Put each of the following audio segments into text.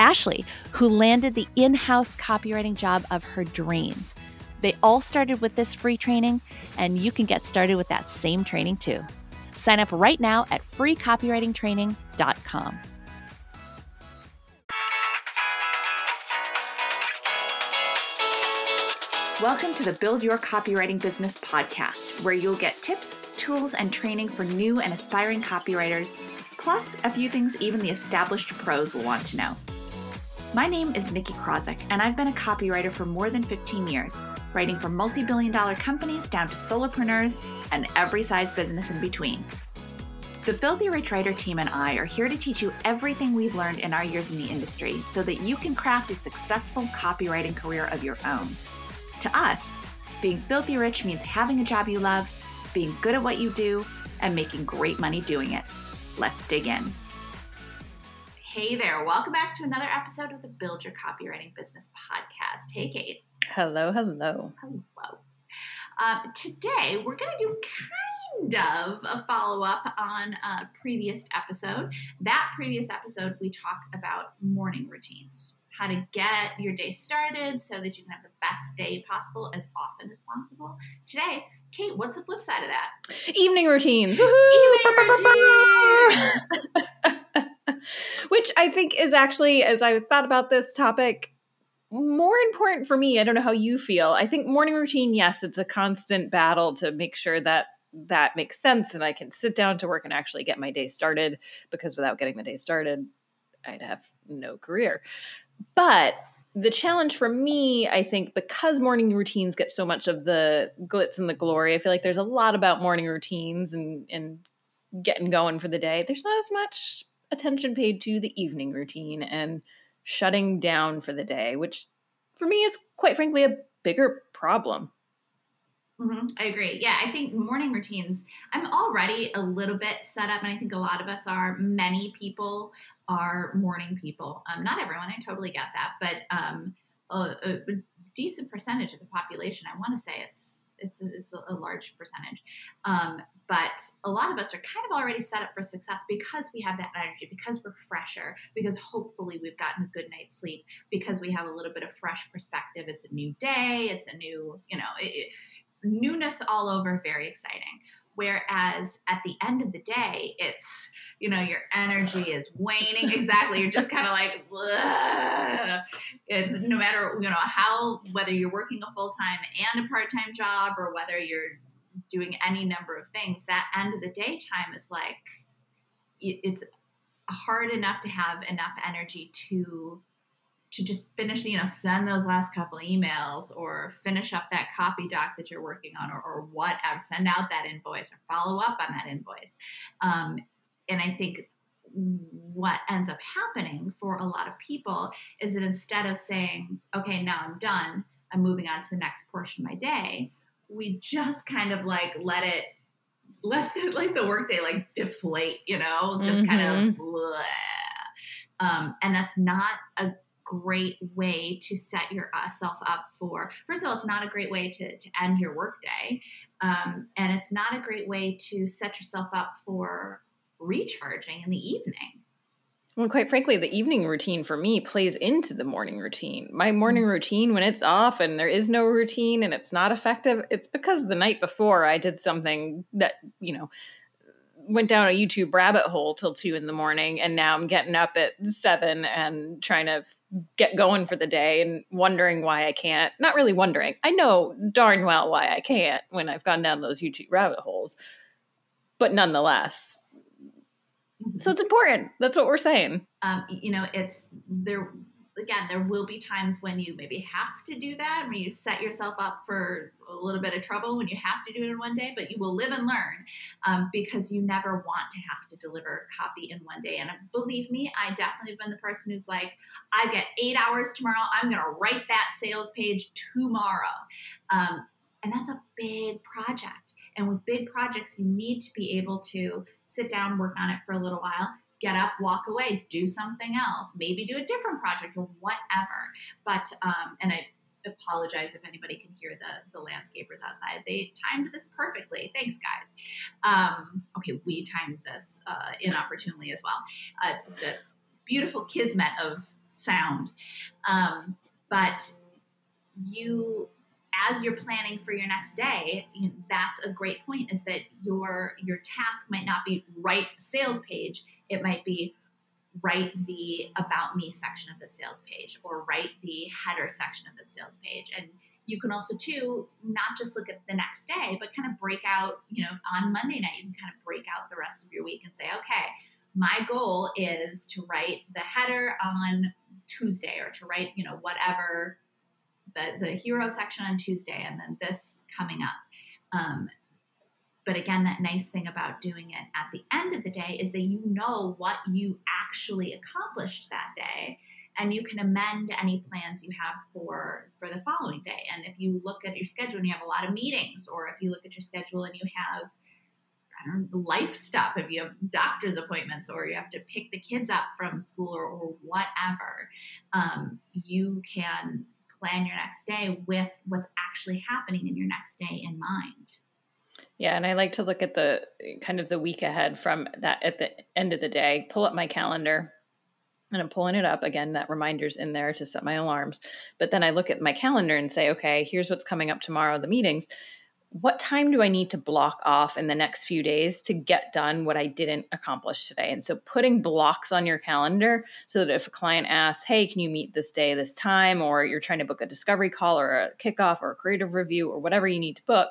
Ashley, who landed the in house copywriting job of her dreams. They all started with this free training, and you can get started with that same training too. Sign up right now at freecopywritingtraining.com. Welcome to the Build Your Copywriting Business podcast, where you'll get tips, tools, and training for new and aspiring copywriters, plus a few things even the established pros will want to know. My name is Nikki Krawczyk, and I've been a copywriter for more than 15 years, writing for multi billion dollar companies down to solopreneurs and every size business in between. The Filthy Rich Writer team and I are here to teach you everything we've learned in our years in the industry so that you can craft a successful copywriting career of your own. To us, being filthy rich means having a job you love, being good at what you do, and making great money doing it. Let's dig in. Hey there, welcome back to another episode of the Build Your Copywriting Business podcast. Hey, Kate. Hello, hello. Hello. Um, today, we're going to do kind of a follow up on a previous episode. That previous episode, we talked about morning routines, how to get your day started so that you can have the best day possible as often as possible. Today, Kate, what's the flip side of that? Evening routines. Evening routines. Which I think is actually, as I thought about this topic, more important for me. I don't know how you feel. I think morning routine, yes, it's a constant battle to make sure that that makes sense and I can sit down to work and actually get my day started because without getting the day started, I'd have no career. But the challenge for me, I think, because morning routines get so much of the glitz and the glory, I feel like there's a lot about morning routines and, and getting going for the day. There's not as much attention paid to the evening routine and shutting down for the day, which for me is quite frankly a bigger problem. Mm-hmm. I agree. Yeah, I think morning routines, I'm already a little bit set up, and I think a lot of us are. Many people are morning people. Um, not everyone, I totally get that, but um, a, a, decent percentage of the population, I want to say it's it's a, it's a, large percentage. Um, but a lot of us are kind of already set up for success because we have that energy, because we're fresher, because hopefully we've gotten a good night's sleep, because we have a little bit of fresh perspective. It's a new day, it's a new, you know, it, newness all over, very exciting. Whereas at the end of the day, it's, you know, your energy is waning. Exactly. You're just kind of like, it's no matter, you know, how, whether you're working a full time and a part time job or whether you're doing any number of things, that end of the day time is like, it's hard enough to have enough energy to to just finish, you know, send those last couple emails or finish up that copy doc that you're working on or, or whatever, send out that invoice or follow up on that invoice. Um, and I think what ends up happening for a lot of people is that instead of saying, okay, now I'm done, I'm moving on to the next portion of my day, we just kind of like let it let the, like the workday like deflate, you know, just mm-hmm. kind of um, and that's not a great way to set yourself up for first of all it's not a great way to, to end your workday um, and it's not a great way to set yourself up for recharging in the evening well, quite frankly, the evening routine for me plays into the morning routine. My morning mm. routine, when it's off and there is no routine and it's not effective, it's because the night before I did something that, you know, went down a YouTube rabbit hole till two in the morning, and now I'm getting up at seven and trying to get going for the day and wondering why I can't. Not really wondering. I know darn well why I can't when I've gone down those YouTube rabbit holes, but nonetheless. So it's important. That's what we're saying. Um, you know, it's there again, there will be times when you maybe have to do that, when you set yourself up for a little bit of trouble when you have to do it in one day, but you will live and learn um, because you never want to have to deliver copy in one day. And believe me, I definitely have been the person who's like, I get eight hours tomorrow. I'm going to write that sales page tomorrow. Um, and that's a big project. And with big projects, you need to be able to sit down, work on it for a little while, get up, walk away, do something else, maybe do a different project or whatever. But um, and I apologize if anybody can hear the the landscapers outside. They timed this perfectly. Thanks, guys. Um, okay, we timed this uh, inopportunely as well. Uh, it's just a beautiful kismet of sound. Um, but you as you're planning for your next day, you know, that's a great point. Is that your your task might not be write sales page. It might be write the about me section of the sales page or write the header section of the sales page and you can also too not just look at the next day but kind of break out you know on monday night you can kind of break out the rest of your week and say okay my goal is to write the header on tuesday or to write you know whatever the, the hero section on tuesday and then this coming up. Um, but again, that nice thing about doing it at the end of the day is that you know what you actually accomplished that day and you can amend any plans you have for for the following day. And if you look at your schedule and you have a lot of meetings or if you look at your schedule and you have I don't know, life stuff if you have doctor's appointments or you have to pick the kids up from school or, or whatever um, you can plan your next day with what's actually happening in your next day in mind yeah, and I like to look at the kind of the week ahead from that at the end of the day, pull up my calendar, and I'm pulling it up again. That reminder's in there to set my alarms. But then I look at my calendar and say, okay, here's what's coming up tomorrow, the meetings. What time do I need to block off in the next few days to get done what I didn't accomplish today? And so putting blocks on your calendar so that if a client asks, hey, can you meet this day, this time, or you're trying to book a discovery call or a kickoff or a creative review or whatever you need to book,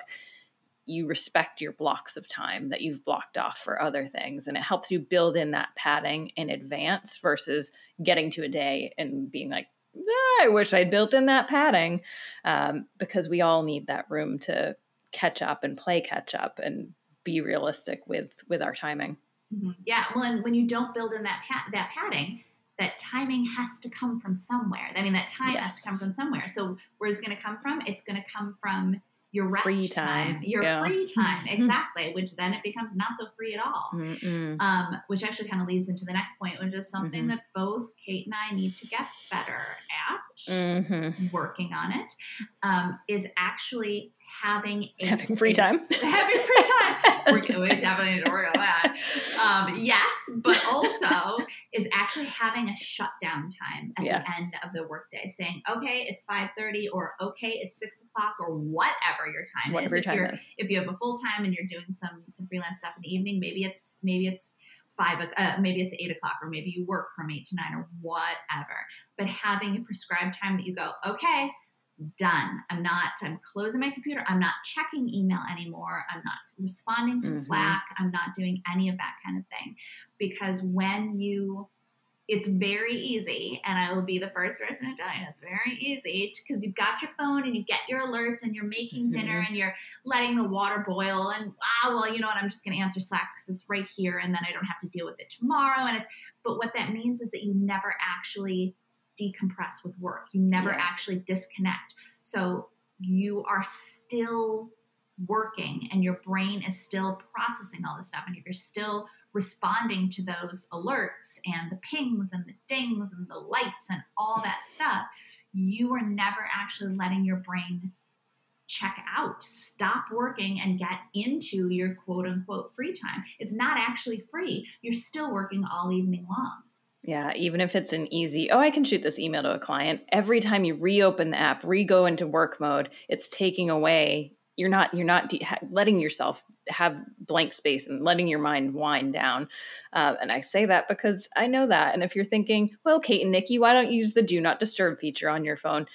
you respect your blocks of time that you've blocked off for other things and it helps you build in that padding in advance versus getting to a day and being like ah, i wish i'd built in that padding um, because we all need that room to catch up and play catch up and be realistic with with our timing mm-hmm. yeah well and when you don't build in that pat- that padding that timing has to come from somewhere i mean that time yes. has to come from somewhere so where's it going to come from it's going to come from your rest free time, time your yeah. free time, exactly, which then it becomes not so free at all. Um, which actually kind of leads into the next point, which is something mm-hmm. that both Kate and I need to get better at, mm-hmm. working on it, um, is actually having a, having free time. having free time. We're, we definitely need to work on that. Um, yes, but also is actually having a shutdown time at yes. the end of the workday, saying, "Okay, it's five thirty, or okay, it's six o'clock, or whatever your time whatever is. Your if, time is. if you have a full time and you're doing some some freelance stuff in the evening, maybe it's maybe it's five, uh, maybe it's eight o'clock, or maybe you work from eight to nine, or whatever. But having a prescribed time that you go, okay, done. I'm not, I'm closing my computer. I'm not checking email anymore. I'm not responding to mm-hmm. Slack. I'm not doing any of that kind of thing. Because when you, it's very easy, and I will be the first person to tell you it's very easy because you've got your phone and you get your alerts and you're making mm-hmm. dinner and you're letting the water boil and ah well you know what I'm just going to answer Slack because it's right here and then I don't have to deal with it tomorrow and it's but what that means is that you never actually decompress with work. You never yes. actually disconnect. So you are still working and your brain is still processing all this stuff and you're still responding to those alerts and the pings and the dings and the lights and all that stuff you are never actually letting your brain check out stop working and get into your quote unquote free time it's not actually free you're still working all evening long yeah, even if it's an easy, oh, I can shoot this email to a client. Every time you reopen the app, re go into work mode, it's taking away you're not you're not de- letting yourself have blank space and letting your mind wind down uh, and i say that because i know that and if you're thinking well kate and nikki why don't you use the do not disturb feature on your phone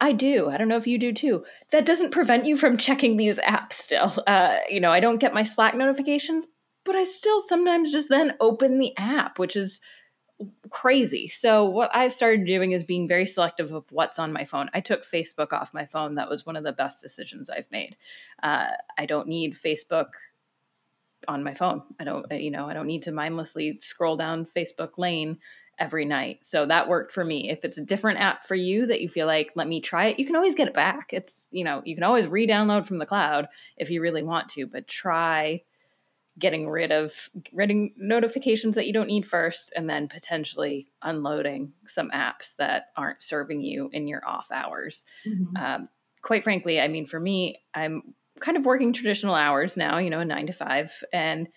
I do. I don't know if you do too. That doesn't prevent you from checking these apps still. Uh, you know, I don't get my Slack notifications, but I still sometimes just then open the app, which is crazy. So what I've started doing is being very selective of what's on my phone. I took Facebook off my phone. That was one of the best decisions I've made. Uh, I don't need Facebook on my phone. I don't, you know, I don't need to mindlessly scroll down Facebook lane every night. So that worked for me. If it's a different app for you that you feel like, let me try it, you can always get it back. It's, you know, you can always re download from the cloud if you really want to, but try getting rid of getting notifications that you don't need first and then potentially unloading some apps that aren't serving you in your off hours. Mm-hmm. um, quite frankly i mean for me i'm kind of working traditional hours now you know a nine to five and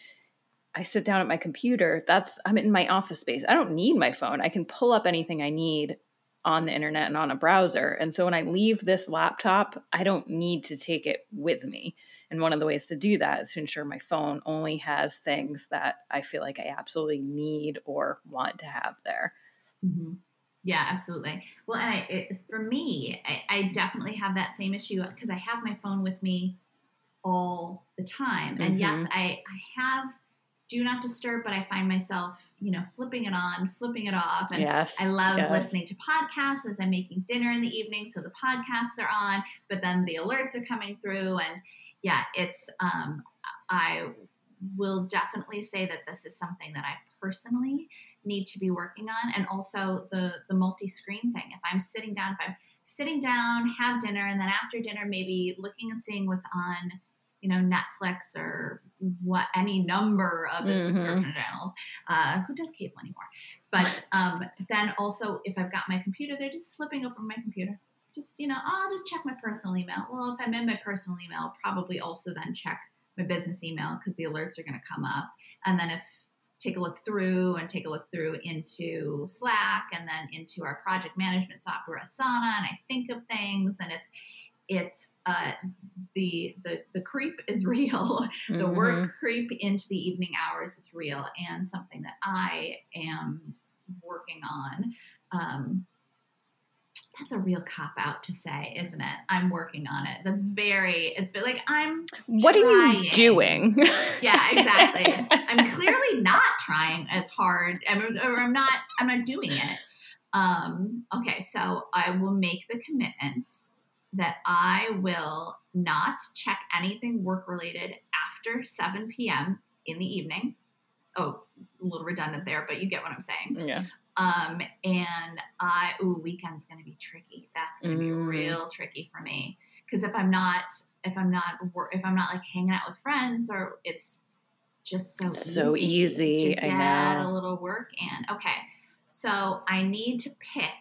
i sit down at my computer. That's i'm in my office space. I don't need my phone. I can pull up anything i need on the internet and on a browser. And so when i leave this laptop i don't need to take it with me and one of the ways to do that is to ensure my phone only has things that I feel like I absolutely need or want to have there. Mm-hmm. Yeah, absolutely. Well, and I, it, for me, I, I, definitely have that same issue because I have my phone with me all the time. Mm-hmm. And yes, mm-hmm. I, I have do not disturb, but I find myself, you know, flipping it on, flipping it off. And yes, I love yes. listening to podcasts as I'm making dinner in the evening. So the podcasts are on, but then the alerts are coming through. And yeah, it's, um, I will definitely say that this is something that I personally need to be working on. And also the, the multi-screen thing. If I'm sitting down, if I'm sitting down, have dinner, and then after dinner, maybe looking and seeing what's on, you know, Netflix or what any number of the mm-hmm. subscription channels. Uh, who does cable anymore? But um, then also, if I've got my computer, they're just flipping open my computer just, you know, oh, I'll just check my personal email. Well, if I'm in my personal email, I'll probably also then check my business email because the alerts are going to come up. And then if take a look through and take a look through into Slack and then into our project management software Asana and I think of things and it's it's uh, the the the creep is real. Mm-hmm. the work mm-hmm. creep into the evening hours is real and something that I am working on. Um, that's a real cop out to say, isn't it? I'm working on it. That's very, it's been like, I'm. What trying. are you doing? yeah, exactly. I'm clearly not trying as hard, or I'm not, I'm not doing it. Um, okay, so I will make the commitment that I will not check anything work related after 7 p.m. in the evening. Oh, a little redundant there, but you get what I'm saying. Yeah. Um, and I, ooh, weekend's going to be tricky. That's going to mm. be real tricky for me. Cause if I'm not, if I'm not, if I'm not like hanging out with friends or it's just so, so easy, easy to I know. a little work and okay. So I need to pick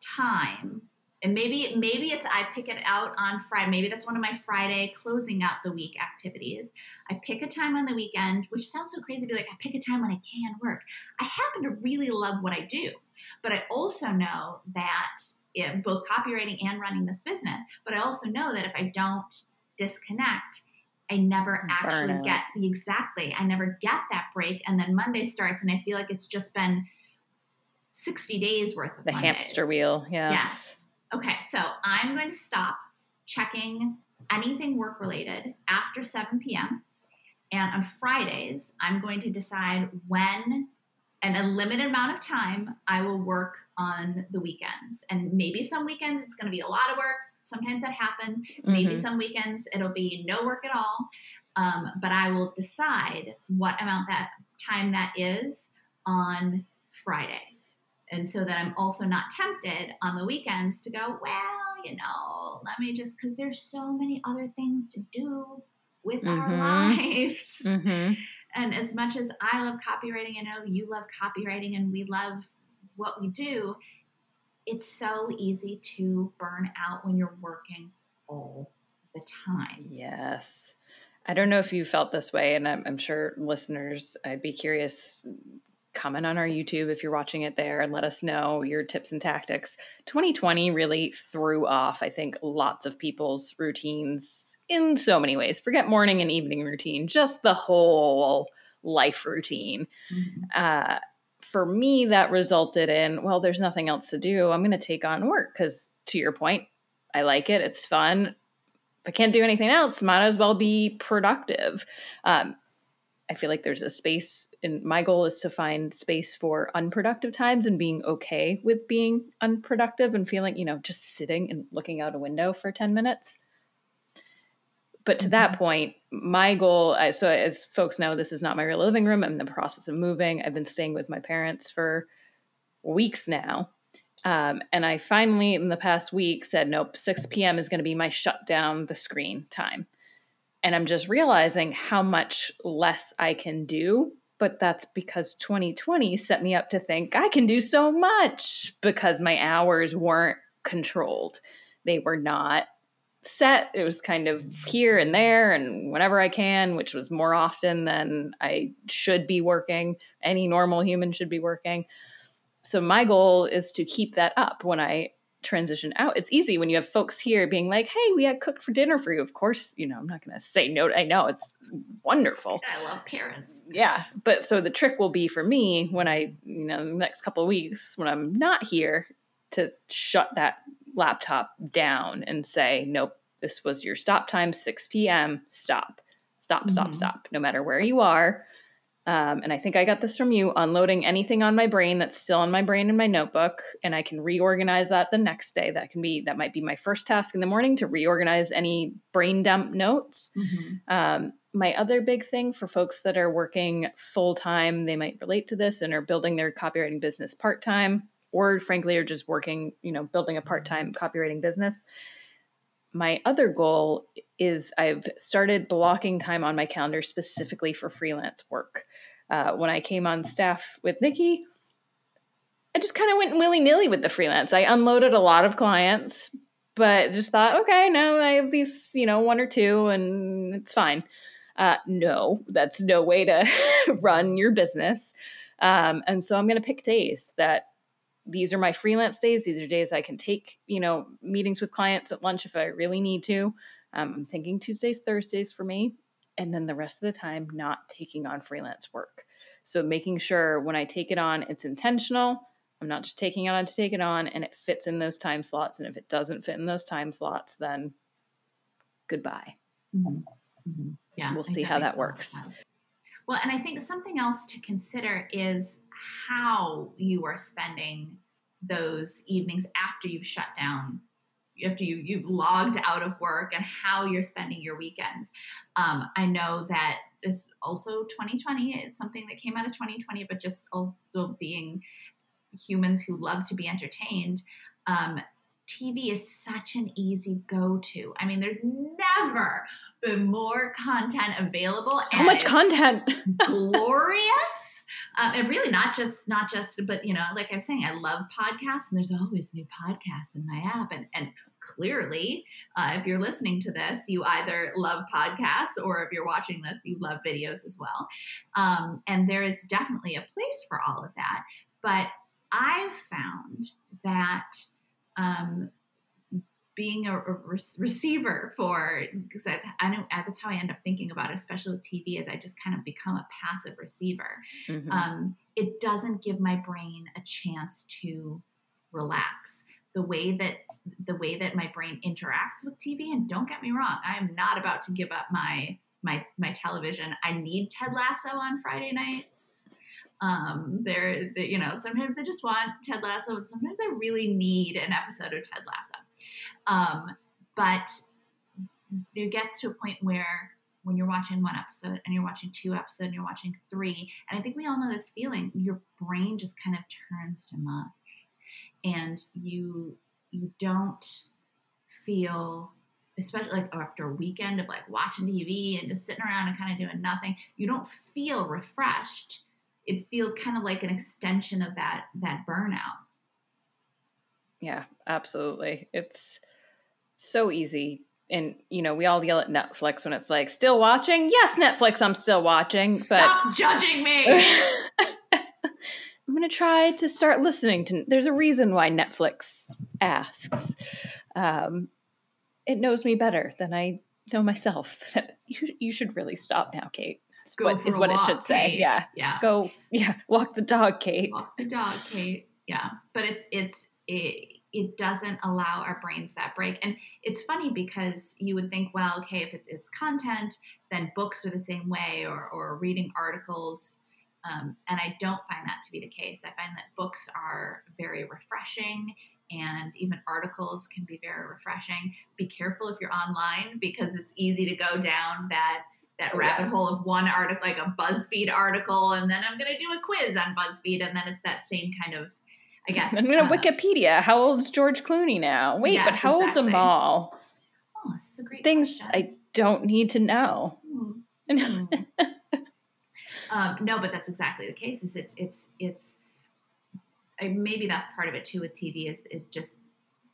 time and maybe maybe it's I pick it out on Friday. Maybe that's one of my Friday closing out the week activities. I pick a time on the weekend, which sounds so crazy to be like I pick a time when I can work. I happen to really love what I do, but I also know that it, both copywriting and running this business. But I also know that if I don't disconnect, I never actually get exactly. I never get that break, and then Monday starts, and I feel like it's just been sixty days worth of the Mondays. hamster wheel. Yeah. Yes Okay, so I'm going to stop checking anything work related after 7 p.m. And on Fridays, I'm going to decide when and a limited amount of time I will work on the weekends. And maybe some weekends it's going to be a lot of work. Sometimes that happens. Mm-hmm. Maybe some weekends it'll be no work at all. Um, but I will decide what amount that time that is on Friday and so that I'm also not tempted on the weekends to go, well, you know, let me just because there's so many other things to do with mm-hmm. our lives. Mm-hmm. And as much as I love copywriting, I know you love copywriting and we love what we do. It's so easy to burn out when you're working all the time. Yes. I don't know if you felt this way, and I'm, I'm sure listeners, I'd be curious comment on our YouTube if you're watching it there and let us know your tips and tactics. 2020 really threw off, I think, lots of people's routines in so many ways. Forget morning and evening routine, just the whole life routine. Mm-hmm. Uh, for me, that resulted in, well, there's nothing else to do. I'm going to take on work because, to your point, I like it. It's fun. If I can't do anything else, might as well be productive. Um, I feel like there's a space, and my goal is to find space for unproductive times and being okay with being unproductive and feeling, you know, just sitting and looking out a window for 10 minutes. But to that mm-hmm. point, my goal, so as folks know, this is not my real living room. I'm in the process of moving. I've been staying with my parents for weeks now. Um, and I finally, in the past week, said, nope, 6 p.m. is going to be my shut down the screen time. And I'm just realizing how much less I can do. But that's because 2020 set me up to think I can do so much because my hours weren't controlled. They were not set. It was kind of here and there and whenever I can, which was more often than I should be working. Any normal human should be working. So my goal is to keep that up when I transition out. It's easy when you have folks here being like, "Hey, we had cooked for dinner for you." Of course, you know, I'm not going to say no. I know it's wonderful. I love parents. Yeah, but so the trick will be for me when I, you know, the next couple of weeks when I'm not here to shut that laptop down and say, "Nope, this was your stop time 6 p.m. Stop. Stop, stop, mm-hmm. stop. No matter where you are, um, and I think I got this from you unloading anything on my brain that's still on my brain in my notebook, and I can reorganize that the next day. That can be that might be my first task in the morning to reorganize any brain dump notes. Mm-hmm. Um, my other big thing for folks that are working full time, they might relate to this and are building their copywriting business part time, or frankly, are just working, you know, building a part time copywriting business. My other goal is I've started blocking time on my calendar specifically for freelance work uh, when I came on staff with Nikki, I just kind of went willy nilly with the freelance. I unloaded a lot of clients, but just thought, okay, now I have these, you know, one or two, and it's fine. Uh, no, that's no way to run your business. Um, and so I'm going to pick days that these are my freelance days. These are days I can take, you know, meetings with clients at lunch if I really need to. Um, I'm thinking Tuesdays, Thursdays for me and then the rest of the time not taking on freelance work. So making sure when I take it on, it's intentional. I'm not just taking it on to take it on and it fits in those time slots. And if it doesn't fit in those time slots, then goodbye. Mm-hmm. Mm-hmm. Yeah. We'll see that how that works. Well, and I think something else to consider is how you are spending those evenings after you've shut down after you you've logged out of work and how you're spending your weekends. Um, I know that is also 2020. It's something that came out of 2020, but just also being humans who love to be entertained. Um, TV is such an easy go-to. I mean, there's never been more content available. So much content. glorious um, and really not just not just but you know like i was saying i love podcasts and there's always new podcasts in my app and and clearly uh, if you're listening to this you either love podcasts or if you're watching this you love videos as well um, and there is definitely a place for all of that but i've found that um, being a, re- receiver for because I, I know that's how I end up thinking about it, especially with TV, is I just kind of become a passive receiver. Mm-hmm. Um, it doesn't give my brain a chance to relax. The way that the way that my brain interacts with TV, and don't get me wrong, I am not about to give up my my my television. I need Ted Lasso on Friday nights. Um, there, you know, sometimes I just want Ted Lasso, and sometimes I really need an episode of Ted Lasso. Um, but it gets to a point where when you're watching one episode and you're watching two episodes and you're watching three, and I think we all know this feeling, your brain just kind of turns to mush, and you you don't feel especially like after a weekend of like watching TV and just sitting around and kind of doing nothing, you don't feel refreshed. It feels kind of like an extension of that that burnout. Yeah, absolutely. It's so easy. And you know, we all yell at Netflix when it's like, "Still watching?" Yes, Netflix, I'm still watching. Stop judging me. I'm gonna try to start listening to. There's a reason why Netflix asks. Um, it knows me better than I know myself. you you should really stop now, Kate. Is Go what, is what it should say. Kate. Yeah, Yeah. go. Yeah, walk the dog, Kate. Walk the dog, Kate. Yeah. But it's it's it it doesn't allow our brains that break. And it's funny because you would think, well, okay, if it's it's content, then books are the same way or or reading articles. Um, and I don't find that to be the case. I find that books are very refreshing and even articles can be very refreshing. Be careful if you're online because it's easy to go down that that rabbit yeah. hole of one article, like a BuzzFeed article, and then I'm going to do a quiz on BuzzFeed, and then it's that same kind of, I guess. I'm gonna uh, Wikipedia. How old's George Clooney now? Wait, but Yes, how old's exactly. Amal? Oh, this is a great Things question. I don't need to know. Hmm. Um, no, but that's exactly the case. Is it's it's it's maybe that's part of it too with TV is is just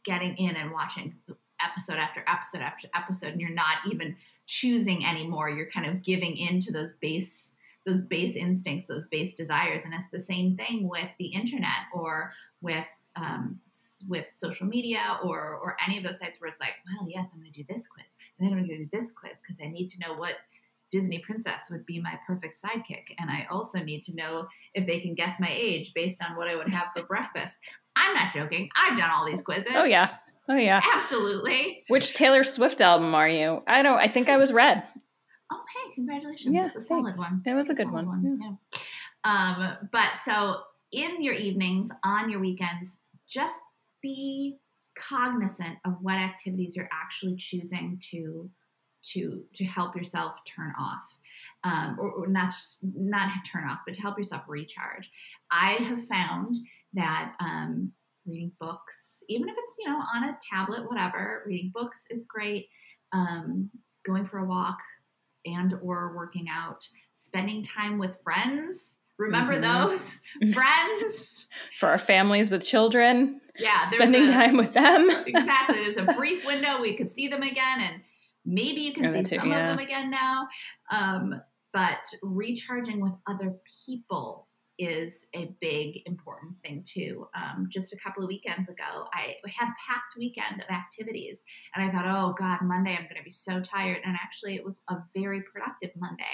getting in and watching episode after episode after episode, and you're not even choosing anymore. You're kind of giving in to those base those base instincts, those base desires, and it's the same thing with the internet or with um, with social media or or any of those sites where it's like, well, yes, I'm going to do this quiz, and then I'm going to do this quiz because I need to know what Disney princess would be my perfect sidekick, and I also need to know if they can guess my age based on what I would have for breakfast. I'm not joking. I've done all these quizzes. Oh yeah. Oh yeah. absolutely. Which Taylor Swift album are you? I don't. I think I was Red. Oh, hey, congratulations. Yeah, That's a solid one. It was a good solid one, Yeah. Um, but so in your evenings, on your weekends, just be cognizant of what activities you're actually choosing to to to help yourself turn off. Um, or, or not not turn off, but to help yourself recharge. I have found that um, reading books, even if it's you know on a tablet, whatever, reading books is great. Um, going for a walk and or working out, spending time with friends. Remember Mhm. those friends? For our families with children, Yeah, spending a- time with them. exactly. There's a brief window we could see them again, and maybe you can Oh, see it, some yeah. of them again now. Um, but recharging with other people is a big important thing too. Um, just a couple of weekends ago, I had a packed weekend of activities, and I thought, oh God, Monday I'm going to be so tired. And actually, it was a very productive Monday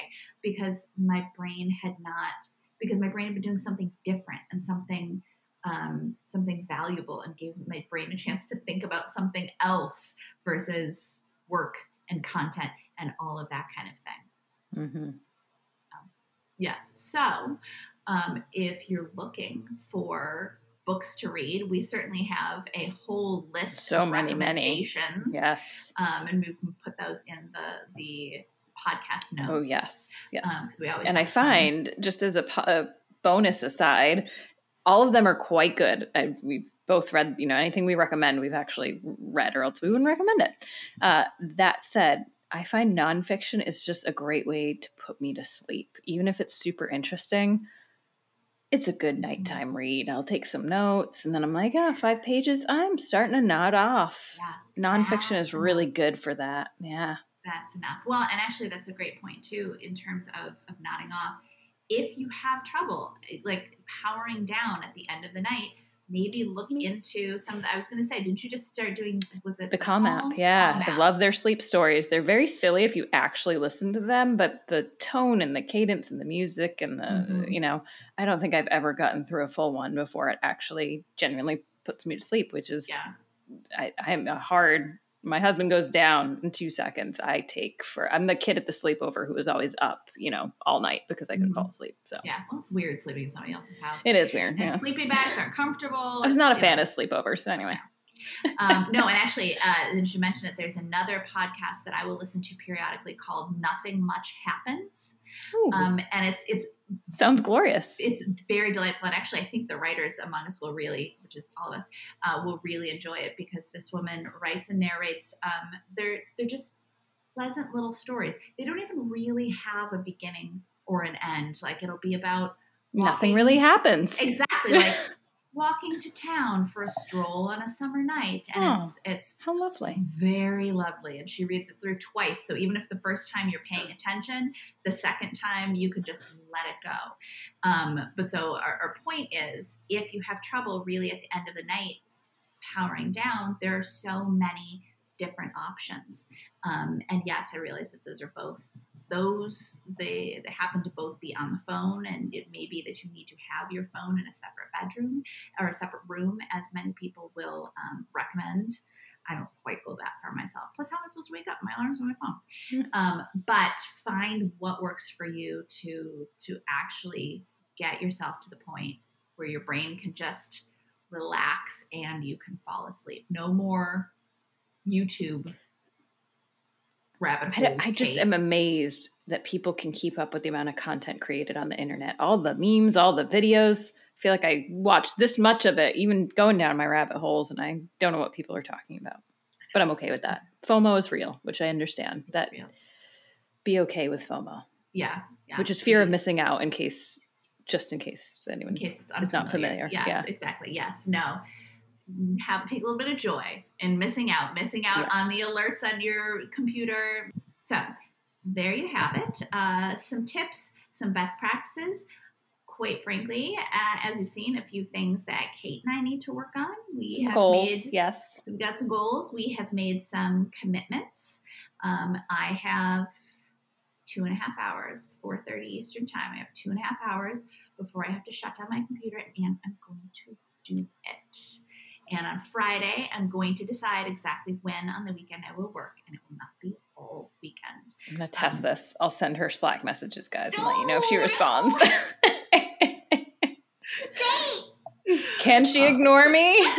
because my brain had not because my brain had been doing something different and something um, something valuable and gave my brain a chance to think about something else versus work and content and all of that kind of thing. hmm Yes. So, um, if you're looking for books to read, we certainly have a whole list So of many, many. Yes. Um, and we can put those in the the podcast notes. Oh yes. Yes. Um, we always and I find just as a, po- a bonus aside, all of them are quite good. I, we've both read, you know, anything we recommend, we've actually read, or else we wouldn't recommend it. Uh, that said, I find nonfiction is just a great way to put me to sleep, even if it's super interesting. It's a good nighttime read. I'll take some notes, and then I'm like, ah, five pages. I'm starting to nod off. Yeah. Nonfiction is really good for that. Yeah. That's enough. Well, and actually, that's a great point too in terms of, of nodding off. If you have trouble, like powering down at the end of the night, maybe look into some. Of the, I was going to say, didn't you just start doing? Was it The Calm app, yeah. Calm I love their sleep stories. They're very silly if you actually listen to them, but the tone and the cadence and the music and the, Mhm. you know, I don't think I've ever gotten through a full one before it actually genuinely puts me to sleep, which is, Yeah. I, I'm a hard, my husband goes down in two seconds. I take for, I'm the kid at the sleepover who was always up, you know, all night because I couldn't Mhm. fall asleep. So Yeah. Well, it's weird sleeping in somebody else's house. it is weird. And Yeah. sleeping bags aren't comfortable. I was not a fan know, of sleepovers. So Anyway. um, no, and actually, uh, you should mention it. There's another podcast that I will listen to periodically called "Nothing Much Happens," um, and it's it's sounds glorious. it's very delightful. And actually, I think the writers among us will really, which is all of us, uh, will really enjoy it because this woman writes and narrates. Um, they're they're just pleasant little stories. They don't even really have a beginning or an end. Like it'll be about Nothing walking- really happens. exactly like walking to town for a stroll on a summer night, and Oh. it's it's How lovely. very lovely. And she reads it through twice, so even if the first time you're paying attention, the second time you could just let it go. Um, but so our, our point is, if you have trouble really at the end of the night powering down, there are so many different options. Um, and yes, I realize that those are both those they they happen to both be on the phone and it may be that you need to have your phone in a separate bedroom or a separate room as many people will um, recommend. I don't quite go that far myself. Plus how am i supposed to wake up? My alarm's on my phone. Um, but find what works for you to to actually get yourself to the point where your brain can just relax and you can fall asleep. No more youtube rabbit I, holes I just am amazed that people can keep up with the amount of content created on the internet. All the memes, all the videos. I feel like I watch this much of it, even going down my rabbit holes, and I don't know what people are talking about. But I'm okay with that. FOMO is real, which I understand. That real. be okay with FOMO, yeah, yeah. which is fear of missing out in case, just in case anyone in case it's is not familiar. Yes, Yeah. exactly. Yes, no. Have take a little bit of joy in missing out, missing out on the alerts on your computer. So there you have it. Uh, some tips, some best practices. Quite frankly, uh, as you've seen, a few things that Kate and I need to work on. We Some have goals, made yes. we've got some goals. We have made some commitments. Um, I have two and a half hours, 4.30 Eastern time. I have two and a half hours before I have to shut down my computer and I'm going to do it. And on Friday, I'm going to decide exactly when on the weekend I will work, and it will not be all weekend. I'm gonna test Um, this. I'll send her Slack messages, guys, and let you know if she responds. Can she ignore me?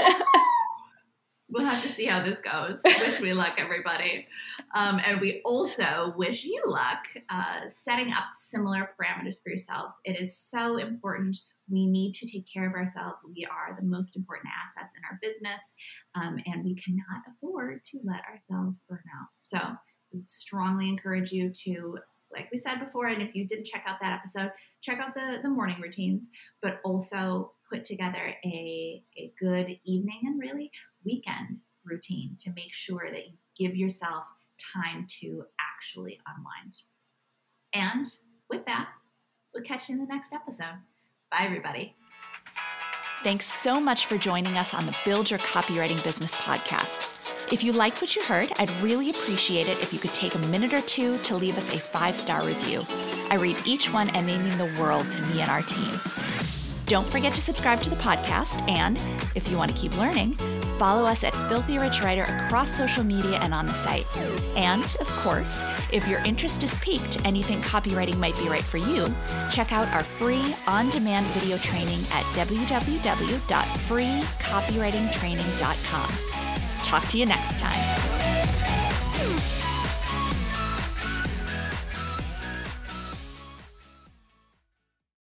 We'll have to see how this goes. wish me luck, everybody. Um, and we also wish you luck uh, setting up similar parameters for yourselves. It is so important. We need to take care of ourselves. We are the most important assets in our business, um, and we cannot afford to let ourselves burn out. So, we strongly encourage you to, like we said before, and if you didn't check out that episode, check out the, the morning routines, but also put together a, a good evening and really weekend routine to make sure that you give yourself time to actually unwind. And with that, we'll catch you in the next episode. Bye, everybody. Thanks so much for joining us on the Build Your Copywriting Business podcast. If you liked what you heard, I'd really appreciate it if you could take a minute or two to leave us a five star review. I read each one and they mean the world to me and our team. Don't forget to subscribe to the podcast, and if you want to keep learning, follow us at Filthy Rich Writer across social media and on the site. And, of course, if your interest is piqued and you think copywriting might be right for you, check out our free on demand video training at www.freecopywritingtraining.com. Talk to you next time.